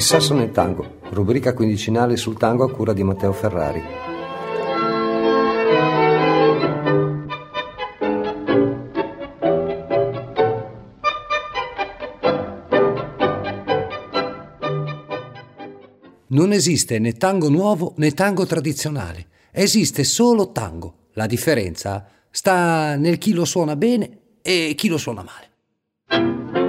Il sasso nel tango, rubrica quindicinale sul tango a cura di Matteo Ferrari. Non esiste né tango nuovo né tango tradizionale, esiste solo tango. La differenza sta nel chi lo suona bene e chi lo suona male.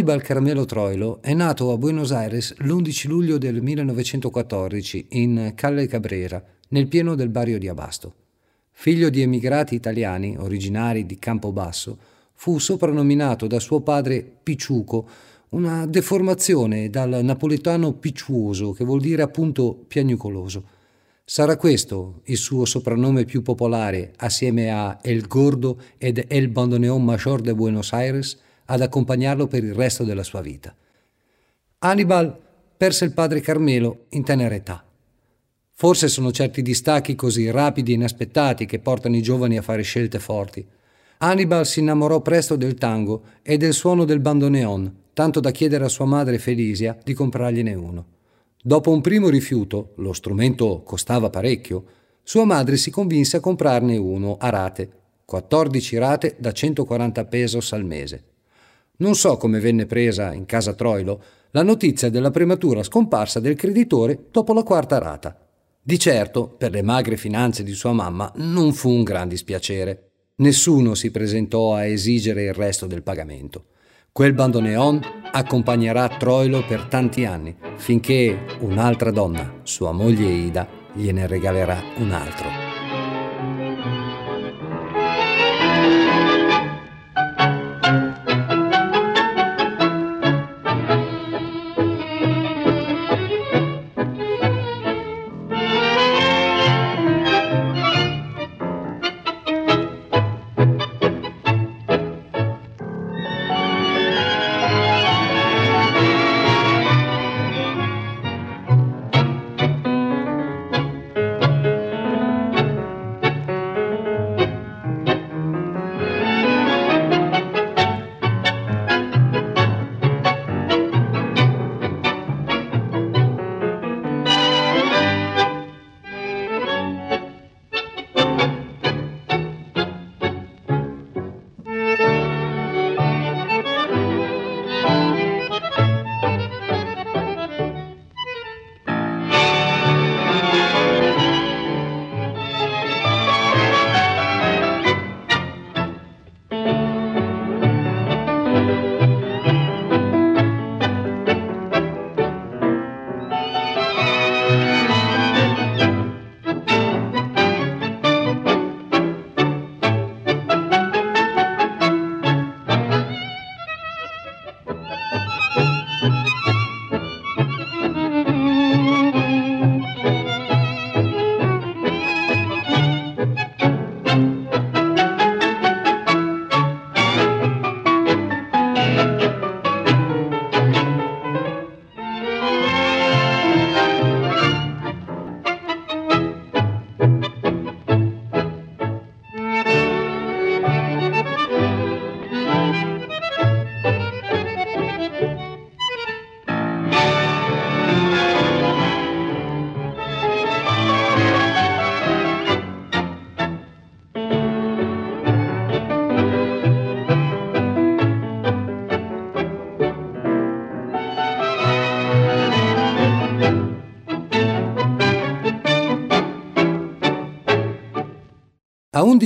Hannibal Carmelo Troilo è nato a Buenos Aires l'11 luglio del 1914 in Calle Cabrera, nel pieno del barrio di Abasto. Figlio di emigrati italiani originari di Campobasso, fu soprannominato da suo padre Picciuco, una deformazione dal napoletano picciuoso, che vuol dire appunto piagnucoloso. Sarà questo il suo soprannome più popolare assieme a El Gordo ed El Bandoneón Major de Buenos Aires, ad accompagnarlo per il resto della sua vita. Hannibal perse il padre Carmelo in tenera età. Forse sono certi distacchi così rapidi e inaspettati che portano i giovani a fare scelte forti. Hannibal si innamorò presto del tango e del suono del bandoneon, tanto da chiedere a sua madre Felisia di comprargliene uno. Dopo un primo rifiuto, lo strumento costava parecchio, sua madre si convinse a comprarne uno a rate, 14 rate da 140 pesos al mese. Non so come venne presa in casa Troilo la notizia della prematura scomparsa del creditore dopo la quarta rata. Di certo, per le magre finanze di sua mamma, non fu un gran dispiacere. Nessuno si presentò a esigere il resto del pagamento. Quel bandoneon accompagnerà Troilo per tanti anni, finché un'altra donna, sua moglie Ida, gliene regalerà un altro.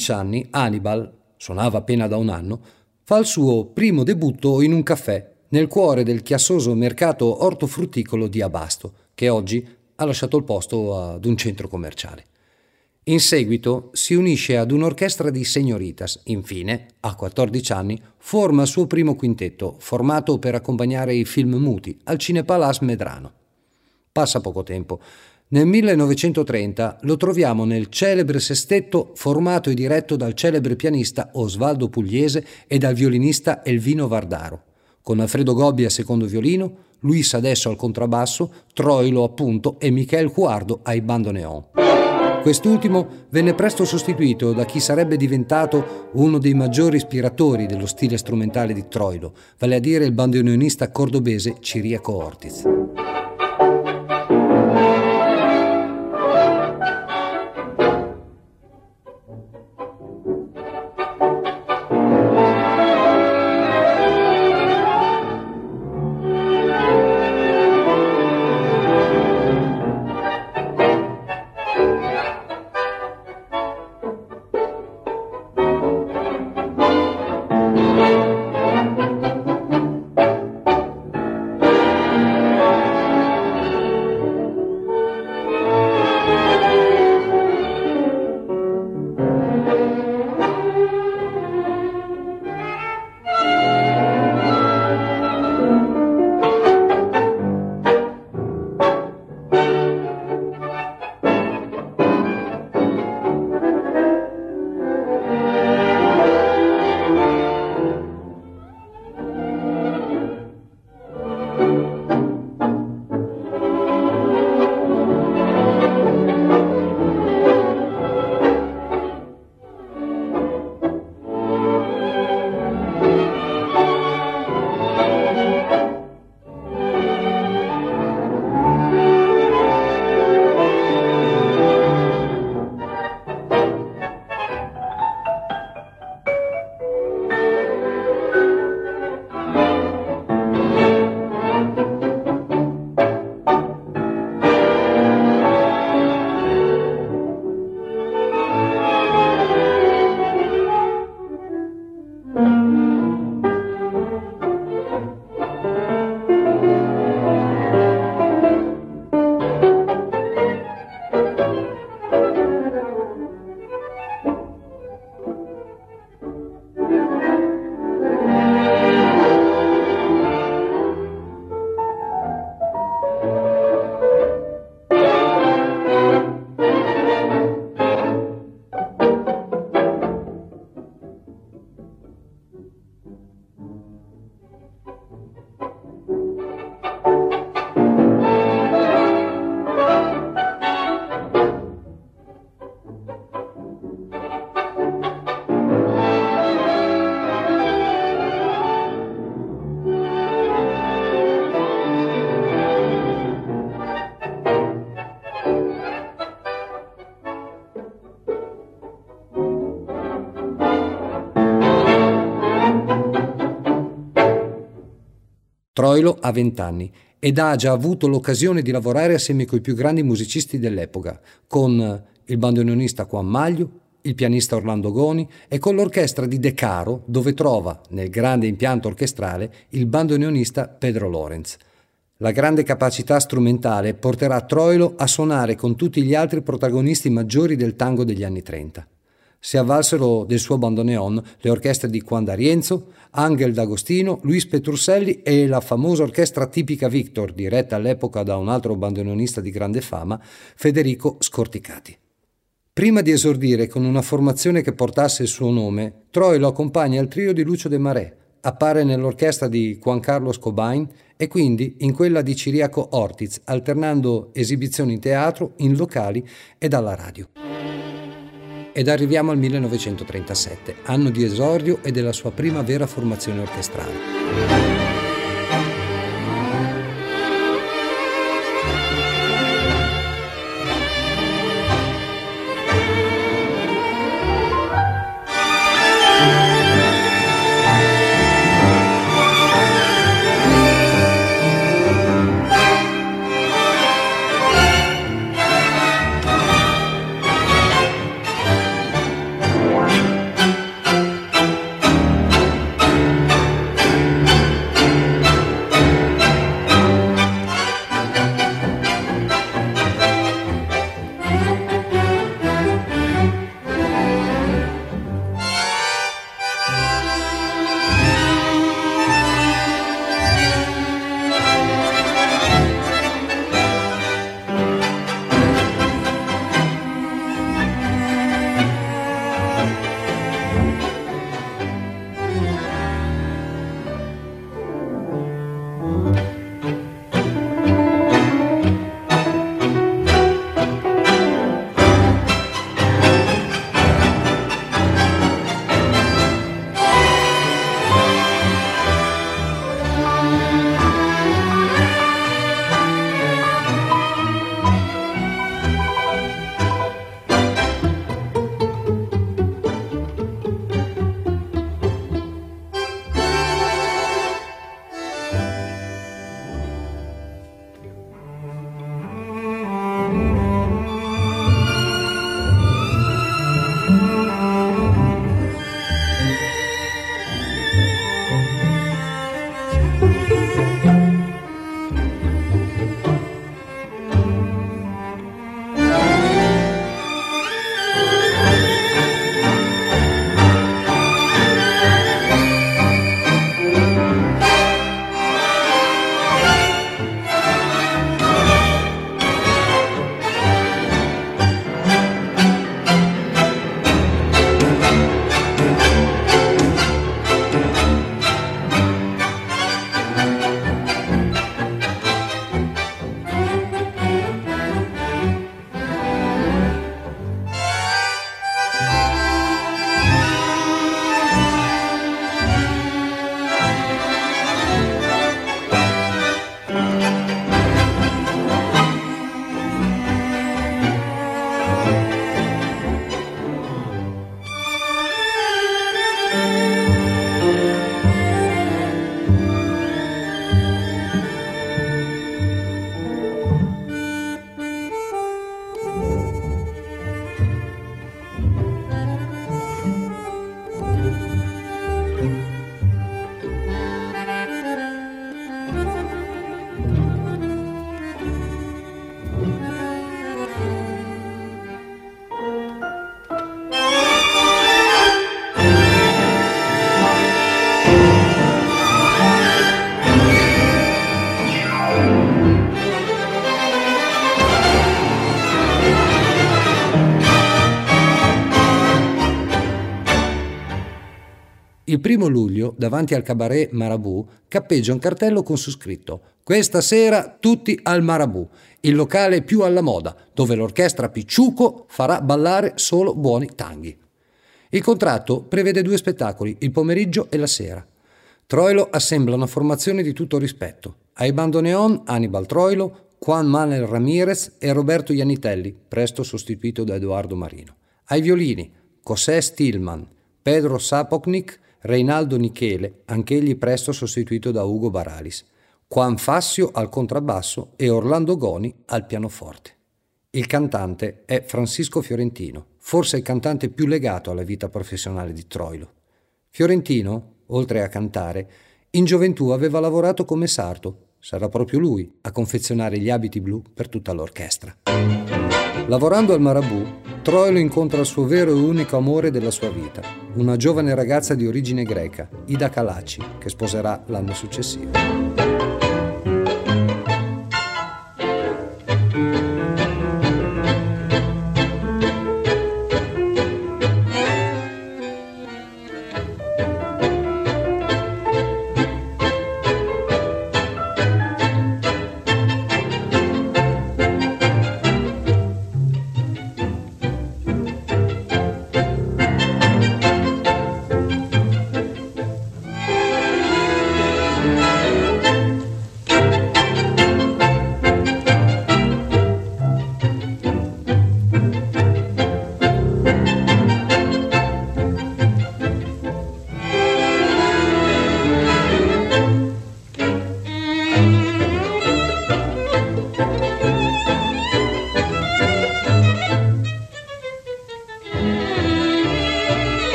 A 11 anni Hannibal, suonava appena da un anno, fa il suo primo debutto in un caffè nel cuore del chiassoso mercato ortofrutticolo di Abasto, che oggi ha lasciato il posto ad un centro commerciale. In seguito si unisce ad un'orchestra di señoritas. Infine, a 14 anni, forma il suo primo quintetto, formato per accompagnare i film muti al Cinepalace Medrano. Passa poco tempo. Nel 1930 lo troviamo nel celebre sestetto formato e diretto dal celebre pianista Osvaldo Pugliese e dal violinista Elvino Vardaro, con Alfredo Gobbi a secondo violino, Luis Adesso al contrabbasso, Troilo appunto e Michel Guardo ai bandoneon. Quest'ultimo venne presto sostituito da chi sarebbe diventato uno dei maggiori ispiratori dello stile strumentale di Troilo, vale a dire il bandoneonista cordobese Ciriaco Ortiz. Troilo ha 20 anni ed ha già avuto l'occasione di lavorare assieme coi più grandi musicisti dell'epoca, con il bandoneonista Juan Maglio, il pianista Orlando Goni e con l'orchestra di De Caro, dove trova, nel grande impianto orchestrale, il bandoneonista Pedro Lorenz. La grande capacità strumentale porterà Troilo a suonare con tutti gli altri protagonisti maggiori del tango degli anni 30 si avvalsero del suo bandoneon le orchestre di Juan D'Arienzo, Angel D'Agostino, Luis Petrusselli e la famosa orchestra tipica Victor, diretta all'epoca da un altro bandoneonista di grande fama, Federico Scorticati. Prima di esordire con una formazione che portasse il suo nome, Troy lo accompagna al trio di Lucio De Maré, appare nell'orchestra di Juan Carlos Cobain e quindi in quella di Ciriaco Ortiz, alternando esibizioni in teatro, in locali e alla radio. Ed arriviamo al 1937, anno di esordio e della sua prima vera formazione orchestrale. Il primo luglio, davanti al cabaret Marabù, cappeggia un cartello con su scritto Questa sera tutti al Marabù, il locale più alla moda, dove l'orchestra Picciuco farà ballare solo buoni tanghi. Il contratto prevede due spettacoli, il pomeriggio e la sera. Troilo assembla una formazione di tutto rispetto. Ai bandoneon Annibal Troilo, Juan Manuel Ramirez e Roberto Iannitelli, presto sostituito da Edoardo Marino. Ai violini José Stillman, Pedro Sapoknik Reinaldo Nichele, anch'egli presto sostituito da Ugo Baralis, Juan Fassio al contrabbasso e Orlando Goni al pianoforte. Il cantante è Francisco Fiorentino, forse il cantante più legato alla vita professionale di Troilo. Fiorentino, oltre a cantare, in gioventù aveva lavorato come sarto. Sarà proprio lui a confezionare gli abiti blu per tutta l'orchestra. Lavorando al Marabù, Troilo incontra il suo vero e unico amore della sua vita, una giovane ragazza di origine greca, Ida Kalaci, che sposerà l'anno successivo.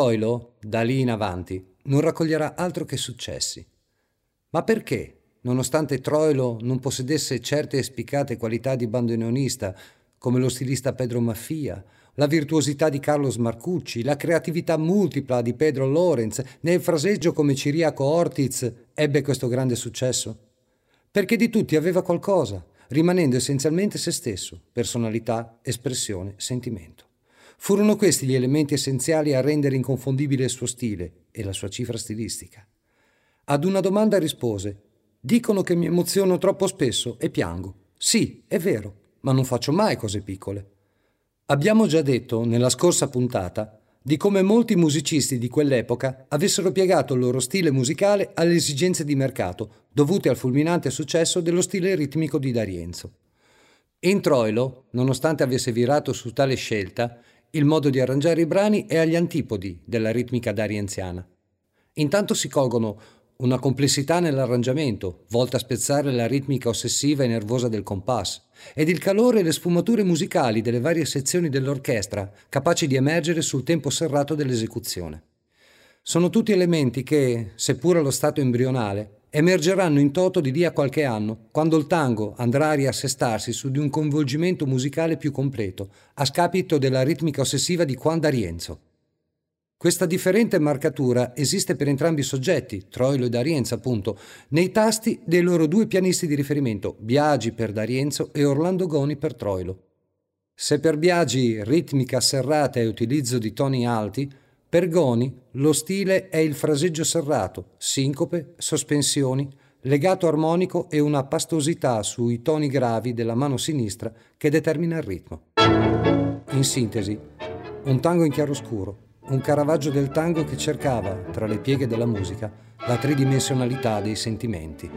Troilo, da lì in avanti, non raccoglierà altro che successi. Ma perché, nonostante Troilo non possedesse certe spiccate qualità di bandoneonista, come lo stilista Pedro Maffia, la virtuosità di Carlos Marcucci, la creatività multipla di Pedro Lorenz, nel fraseggio come Ciriaco Ortiz, ebbe questo grande successo? Perché di tutti aveva qualcosa, rimanendo essenzialmente se stesso, personalità, espressione, sentimento. Furono questi gli elementi essenziali a rendere inconfondibile il suo stile e la sua cifra stilistica. Ad una domanda rispose: Dicono che mi emoziono troppo spesso e piango. Sì, è vero, ma non faccio mai cose piccole. Abbiamo già detto, nella scorsa puntata, di come molti musicisti di quell'epoca avessero piegato il loro stile musicale alle esigenze di mercato, dovute al fulminante successo dello stile ritmico di D'Arienzo. In Troilo, nonostante avesse virato su tale scelta, il modo di arrangiare i brani è agli antipodi della ritmica darienziana. Intanto si colgono una complessità nell'arrangiamento, volta a spezzare la ritmica ossessiva e nervosa del compass, ed il calore e le sfumature musicali delle varie sezioni dell'orchestra, capaci di emergere sul tempo serrato dell'esecuzione. Sono tutti elementi che, seppur allo stato embrionale, emergeranno in toto di lì a qualche anno, quando il tango andrà a riassestarsi su di un coinvolgimento musicale più completo, a scapito della ritmica ossessiva di Juan D'Arienzo. Questa differente marcatura esiste per entrambi i soggetti, Troilo e D'Arienzo appunto, nei tasti dei loro due pianisti di riferimento, Biagi per D'Arienzo e Orlando Goni per Troilo. Se per Biagi ritmica serrata e utilizzo di toni alti, per Goni lo stile è il fraseggio serrato, sincope, sospensioni, legato armonico e una pastosità sui toni gravi della mano sinistra che determina il ritmo. In sintesi, un tango in chiaroscuro, un Caravaggio del tango che cercava, tra le pieghe della musica, la tridimensionalità dei sentimenti.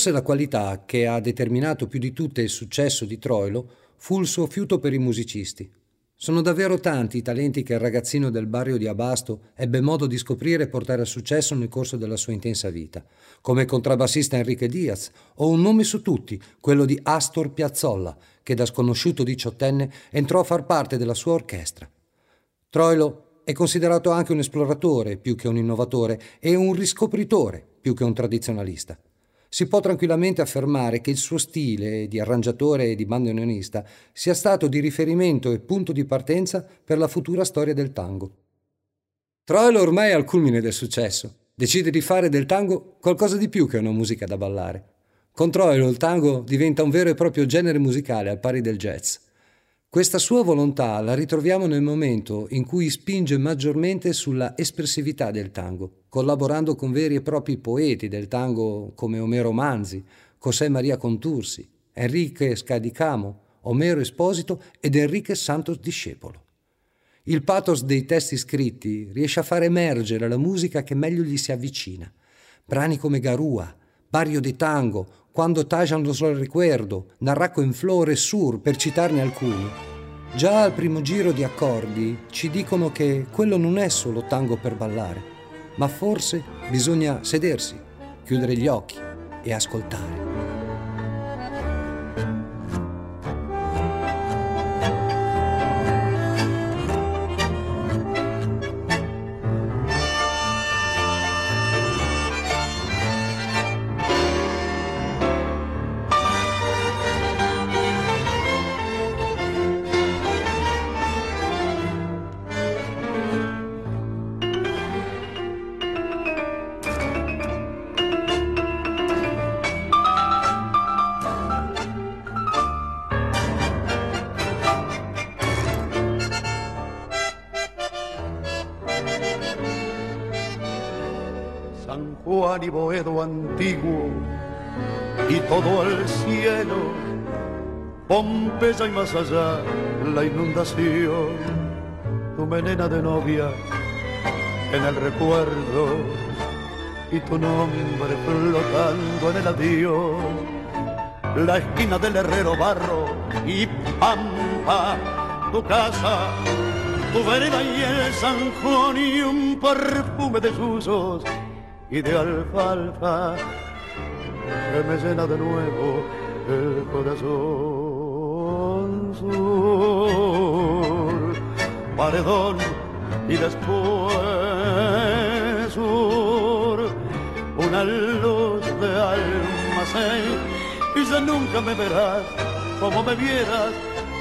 Forse la qualità che ha determinato più di tutte il successo di Troilo fu il suo fiuto per i musicisti. Sono davvero tanti i talenti che il ragazzino del barrio di Abasto ebbe modo di scoprire e portare a successo nel corso della sua intensa vita, come il contrabbassista Enrique Diaz o un nome su tutti, quello di Astor Piazzolla, che da sconosciuto diciottenne entrò a far parte della sua orchestra. Troilo è considerato anche un esploratore più che un innovatore e un riscopritore più che un tradizionalista si può tranquillamente affermare che il suo stile di arrangiatore e di bandoneonista sia stato di riferimento e punto di partenza per la futura storia del tango. Troilo ormai è al culmine del successo. Decide di fare del tango qualcosa di più che una musica da ballare. Con Troilo il tango diventa un vero e proprio genere musicale al pari del jazz. Questa sua volontà la ritroviamo nel momento in cui spinge maggiormente sulla espressività del tango, collaborando con veri e propri poeti del tango come Omero Manzi, José Maria Contursi, Enrique Scadicamo, Omero Esposito ed Enrique Santos Discepolo. Il pathos dei testi scritti riesce a far emergere la musica che meglio gli si avvicina. Brani come Garua, Barrio de Tango quando Tajan lo recuerdo, Narraco in Flore Sur, per citarne alcuni. Già al primo giro di accordi ci dicono che quello non è solo tango per ballare, ma forse bisogna sedersi, chiudere gli occhi e ascoltare. Boedo antiguo y todo el cielo, Pompeya y más allá la inundación, tu menena de novia en el recuerdo y tu nombre flotando en el adiós. La esquina del herrero barro y pampa, tu casa, tu vereda y el Juan y un perfume de susos y de alfalfa que me llena de nuevo el corazón sur, paredón y después sur, una luz de almacén y ya nunca me verás como me vieras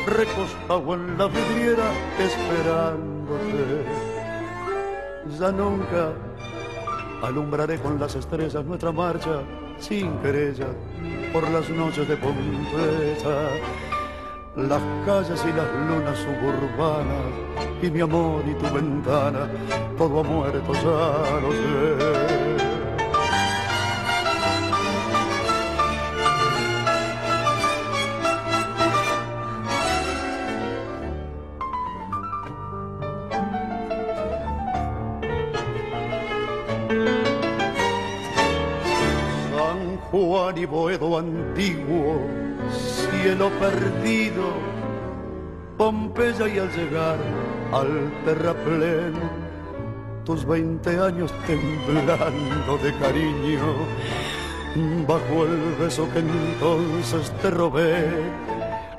recostado en la vidriera esperándote. Ya nunca alumbraré con las estrellas nuestra marcha sin querella por las noches de Pompeya, las calles y las lunas suburbanas y mi amor y tu ventana, todo ha muerto, ya lo sé. Antiguo, cielo perdido, Pompeya y al llegar al terraplén, tus veinte años temblando de cariño, bajo el beso que entonces te robé,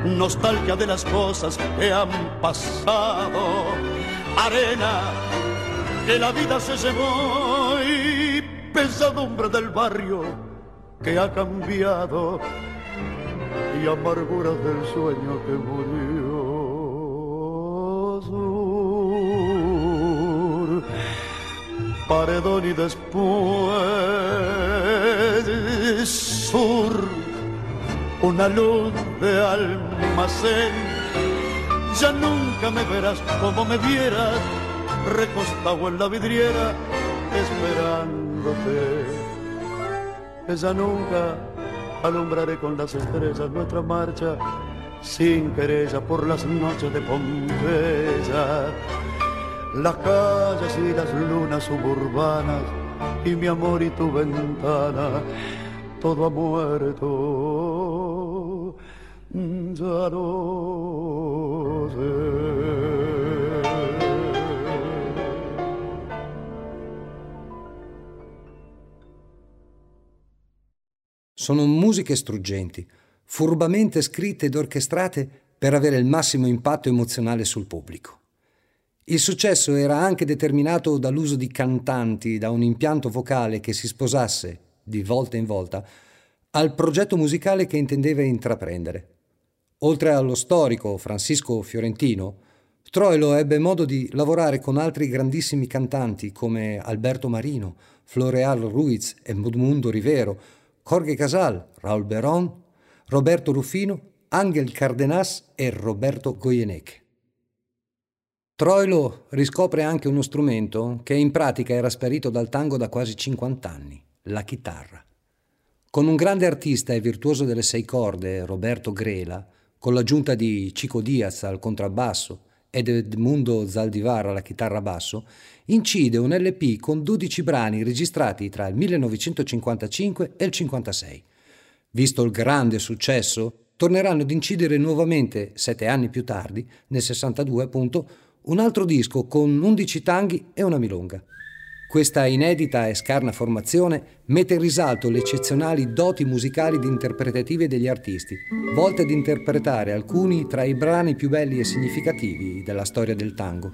nostalgia de las cosas que han pasado, arena que la vida se llevó y pesadumbre del barrio que ha cambiado y amarguras del sueño que murió. Sur, paredón y después sur, una luz de almacén. Ya nunca me verás como me vieras, recostado en la vidriera, esperándote esa nunca alumbraré con las estrellas nuestra marcha sin querella por las noches de Pompeya. Las calles y las lunas suburbanas y mi amor y tu ventana, todo ha muerto, ya. Sono musiche struggenti, furbamente scritte ed orchestrate per avere il massimo impatto emozionale sul pubblico. Il successo era anche determinato dall'uso di cantanti, da un impianto vocale che si sposasse, di volta in volta, al progetto musicale che intendeva intraprendere. Oltre allo storico Francisco Fiorentino, Troilo ebbe modo di lavorare con altri grandissimi cantanti come Alberto Marino, Floreal Ruiz e Mudmundo Rivero, Jorge Casal, Raul Beron, Roberto Rufino, Angel Cardenas e Roberto Goyeneche. Troilo riscopre anche uno strumento che in pratica era sparito dal tango da quasi 50 anni, la chitarra. Con un grande artista e virtuoso delle sei corde, Roberto Grela, con l'aggiunta di Chico Diaz al contrabbasso ed Edmundo Zaldivar alla chitarra basso, incide un LP con 12 brani registrati tra il 1955 e il 1956. Visto il grande successo, torneranno ad incidere nuovamente, sette anni più tardi, nel 62 appunto, un altro disco con 11 tanghi e una milonga. Questa inedita e scarna formazione mette in risalto le eccezionali doti musicali ed interpretative degli artisti, volte ad interpretare alcuni tra i brani più belli e significativi della storia del tango.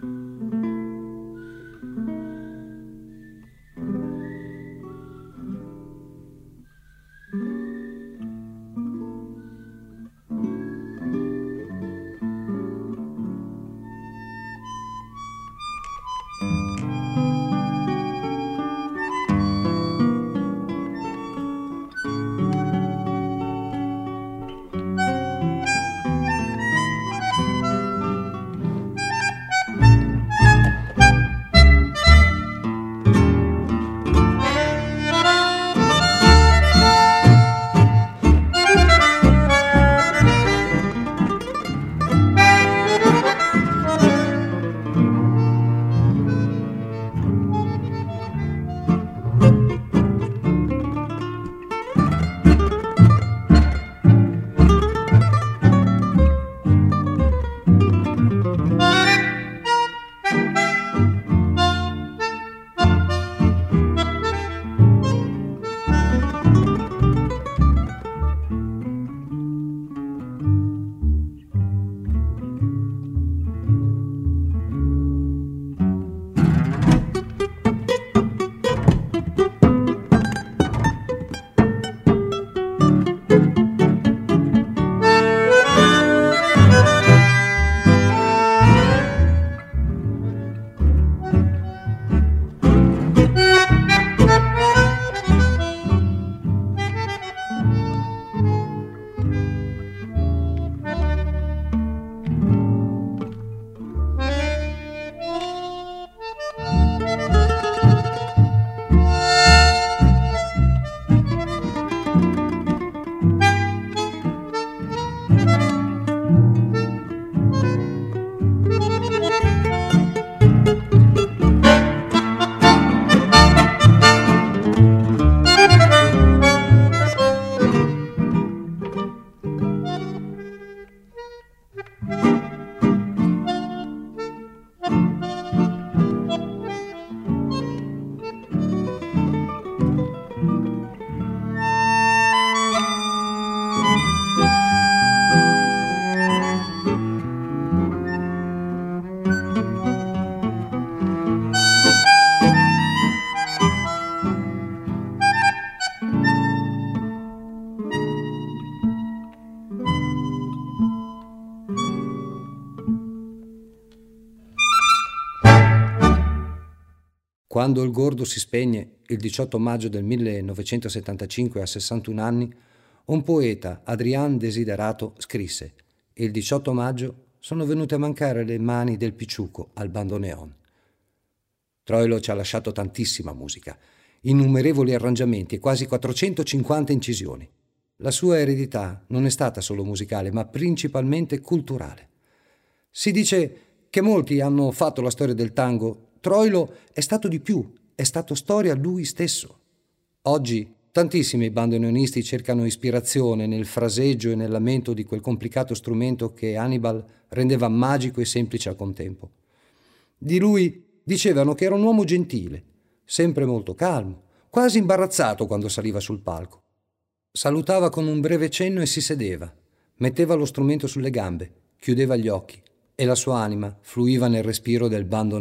Quando il gordo si spegne, il 18 maggio del 1975 a 61 anni, un poeta, Adrian Desiderato, scrisse Il 18 maggio sono venute a mancare le mani del picciuco al bandoneon. Troilo ci ha lasciato tantissima musica, innumerevoli arrangiamenti e quasi 450 incisioni. La sua eredità non è stata solo musicale, ma principalmente culturale. Si dice che molti hanno fatto la storia del tango. Troilo è stato di più, è stato storia lui stesso. Oggi tantissimi bandoneonisti cercano ispirazione nel fraseggio e nel lamento di quel complicato strumento che Hannibal rendeva magico e semplice al contempo. Di lui dicevano che era un uomo gentile, sempre molto calmo, quasi imbarazzato quando saliva sul palco. Salutava con un breve cenno e si sedeva, metteva lo strumento sulle gambe, chiudeva gli occhi e la sua anima fluiva nel respiro del bando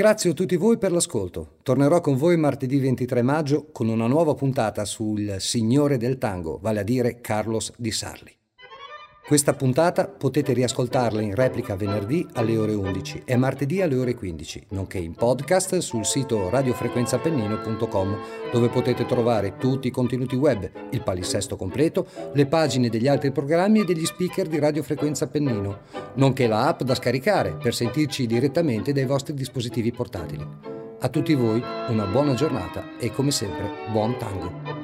Ringrazio tutti voi per l'ascolto. Tornerò con voi martedì 23 maggio con una nuova puntata sul Signore del Tango, vale a dire Carlos Di Sarli. Questa puntata potete riascoltarla in replica venerdì alle ore 11 e martedì alle ore 15, nonché in podcast sul sito radiofrequenzapennino.com dove potete trovare tutti i contenuti web, il palinsesto completo, le pagine degli altri programmi e degli speaker di Radiofrequenza Appennino, nonché la app da scaricare per sentirci direttamente dai vostri dispositivi portatili. A tutti voi una buona giornata e come sempre buon tango.